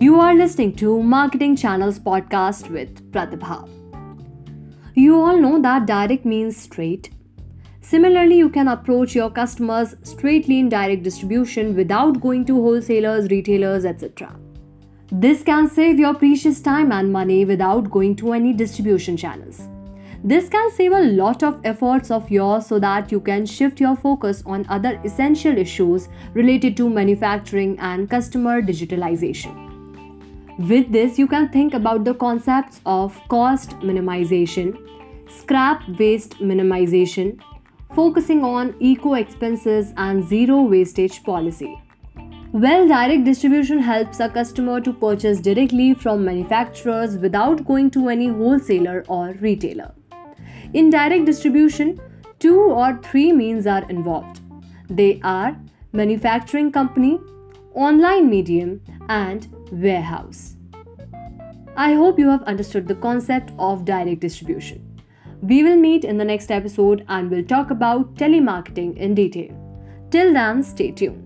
You are listening to Marketing Channels podcast with Pratibha. You all know that direct means straight. Similarly, you can approach your customers straightly in direct distribution without going to wholesalers, retailers, etc. This can save your precious time and money without going to any distribution channels. This can save a lot of efforts of yours so that you can shift your focus on other essential issues related to manufacturing and customer digitalization. With this, you can think about the concepts of cost minimization, scrap waste minimization, focusing on eco expenses and zero wastage policy. Well, direct distribution helps a customer to purchase directly from manufacturers without going to any wholesaler or retailer. In direct distribution, two or three means are involved. They are manufacturing company, online medium, and warehouse. I hope you have understood the concept of direct distribution. We will meet in the next episode and we'll talk about telemarketing in detail. Till then, stay tuned.